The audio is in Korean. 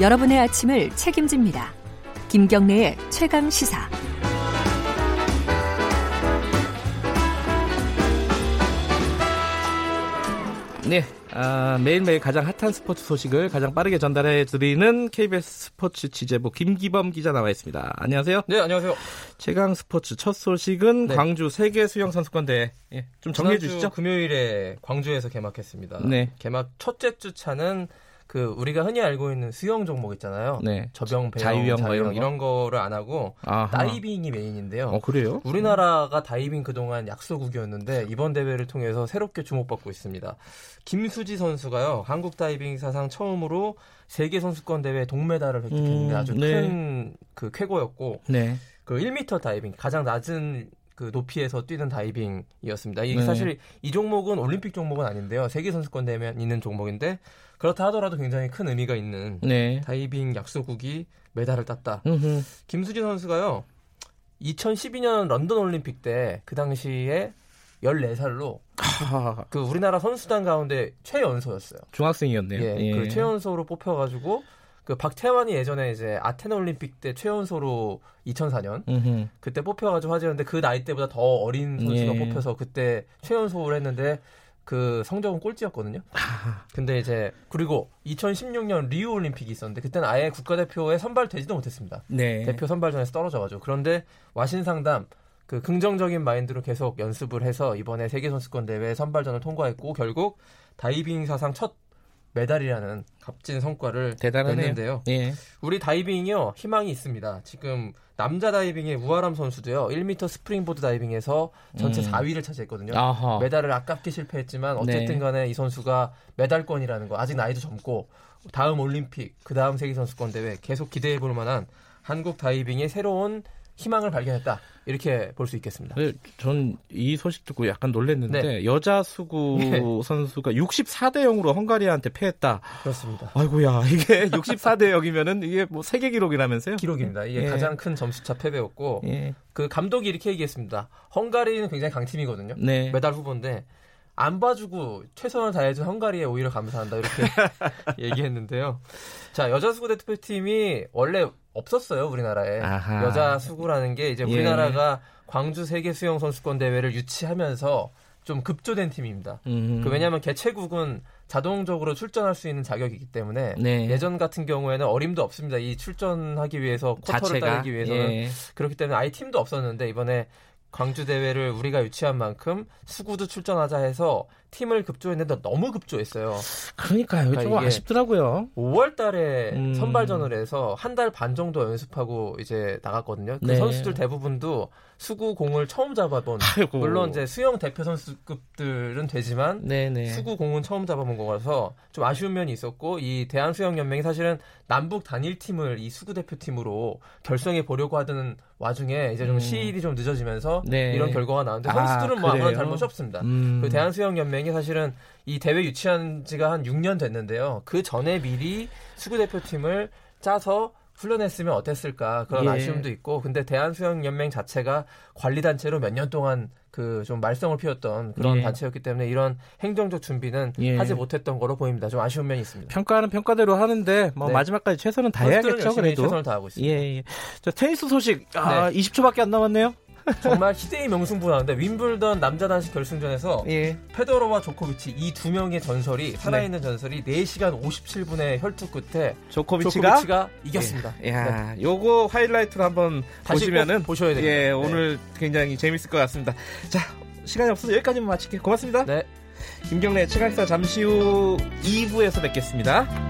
여러분의 아침을 책임집니다. 김경래의 최강 시사. 네, 아, 매일매일 가장 핫한 스포츠 소식을 가장 빠르게 전달해 드리는 KBS 스포츠 취재부 김기범 기자 나와 있습니다. 안녕하세요. 네, 안녕하세요. 최강 스포츠 첫 소식은 네. 광주 세계 수영 선수권 대회. 예, 좀 정리해 주시죠. 금요일에 광주에서 개막했습니다. 네. 개막 첫째 주차는 그 우리가 흔히 알고 있는 수영 종목 있잖아요. 네. 접영, 배영, 자유형 자유형, 뭐 이런 이런, 거를 안 하고 아하. 다이빙이 main인데요. 어, 그래요? 우리나라가 다이빙 그동안 약소국이었는데 이번 대회를 통해서 새롭게 주목받고 있습니다. 김수지 선수가요. 한국 다이빙 사상 처음으로 세계 선수권 대회 동메달을 획득했는데 음, 아주 네. 큰그 쾌거였고 네. 그 1m 다이빙 가장 낮은 그 높이에서 뛰는 다이빙이었습니다. 이 네. 사실 이 종목은 올림픽 종목은 아닌데요. 세계 선수권 대회에 있는 종목인데 그렇다 하더라도 굉장히 큰 의미가 있는 네. 다이빙 약소국이 메달을 땄다. 음흠. 김수진 선수가요. 2012년 런던 올림픽 때 그 당시에 14살로 하, 그 우리나라 선수단 가운데 최연소였어요. 중학생이었네요. 예, 예. 그 최연소로 뽑혀가지고 그 박태환이 예전에 이제 아테네 올림픽 때 최연소로 2004년 음흠. 그때 뽑혀가지고 화제였는데 그 나이 때보다 더 어린 선수가 예. 뽑혀서 그때 최연소를 했는데 그 성적은 꼴찌였거든요. 근데 이제 그리고 2016년 리우 올림픽이 있었는데 그때는 아예 국가대표에 선발되지도 못했습니다. 네. 대표 선발전에서 떨어져가지고 그런데 와신상담 그 긍정적인 마인드로 계속 연습을 해서 이번에 세계 선수권 대회 선발전을 통과했고 결국 다이빙 사상 첫 메달이라는 값진 성과를 대단하네요. 냈는데요. 예. 우리 다이빙이요 희망이 있습니다. 지금 남자 다이빙의 우아람 선수도요 1m 스프링보드 다이빙에서 전체 음. 4위를 차지했거든요. 아하. 메달을 아깝게 실패했지만 어쨌든 네. 간에 이 선수가 메달권이라는 거 아직 나이도 젊고 다음 올림픽 그 다음 세계 선수권 대회 계속 기대해 볼 만한 한국 다이빙의 새로운 희망을 발견했다 이렇게 볼 수 있겠습니다. 네, 전이 소식 듣고 약간 놀랐는데 네. 여자 수구 네. 선수가 64대 0으로 헝가리한테 패했다. 그렇습니다. 아이고야 이게 64대 0이면은 이게 뭐 세계 기록이라면서요? 기록입니다. 이게 예. 가장 큰 점수차 패배였고 예. 그 감독이 이렇게 얘기했습니다. 헝가리는 굉장히 강팀이거든요. 네. 메달 후보인데 안 봐주고 최선을 다해준 헝가리에 오히려 감사한다 이렇게 얘기했는데요. 자 여자 수구 대표팀이 원래 없었어요 우리나라에 아하. 여자 수구라는 게 이제 예. 우리나라가 광주 세계 수영 선수권 대회를 유치하면서 좀 급조된 팀입니다. 음. 그 왜냐하면 개최국은 자동적으로 출전할 수 있는 자격이기 때문에 네. 예전 같은 경우에는 어림도 없습니다. 이 출전하기 위해서 쿼터를 자체가 따내기 위해서는 예. 그렇기 때문에 아예 팀도 없었는데 이번에 광주 대회를 우리가 유치한 만큼 수구도 출전하자 해서 팀을 급조했는데 너무 급조했어요. 그러니까요. 그러니까 좀 아쉽더라고요. 5월 달에 음. 선발전을 해서 한 달 반 정도 연습하고 이제 나갔거든요. 그 네. 선수들 대부분도 수구 공을 처음 잡아본 아이고. 물론 이제 수영 대표 선수급들은 되지만 네네. 수구 공은 처음 잡아본 거라서 좀 아쉬운 면이 있었고 이 대한 수영 연맹이 사실은 남북 단일 팀을 이 수구 대표팀으로 결성해 보려고 하던 와중에 이제 좀 음. 시일이 좀 늦어지면서 네. 이런 결과가 나왔는데 아, 선수들은 뭐 아무런? 잘못이 없습니다. 음. 그 대한수영연맹이 사실은 이 대회 유치한 지가 한 6년 됐는데요. 그 전에 미리 수구 대표팀을 짜서 훈련했으면 어땠을까 그런 예. 아쉬움도 있고 근데 대한수영연맹 자체가 관리단체로 몇 년 동안 그 좀 말썽을 피웠던 그런 예. 단체였기 때문에 이런 행정적 준비는 예. 하지 못했던 거로 보입니다. 좀 아쉬운 면이 있습니다. 평가는 평가대로 하는데 뭐 네. 마지막까지 최선은 다해야겠죠 그래도. 최선을 다하고 있습니다. 예, 예. 자, 테니스 소식. 아, 네. 20초밖에 안 남았네요. 정말 희대의 명승부 나는데 윈블던 남자 단식 결승전에서 예. 페더러와 조코비치 이 두 명의 전설이 살아있는 전설이 4시간 57분의 혈투 끝에 조코비치가, 조코비치가 이겼습니다. 예. 야, 요거 하이라이트로 한번 보시면은 꼭 보셔야 됩니다. 예, 네. 오늘 굉장히 재밌을 것 같습니다. 자, 시간이 없어서 여기까지만 마칠게요. 고맙습니다. 네. 김경래 최강사 잠시 후 2부에서 뵙겠습니다.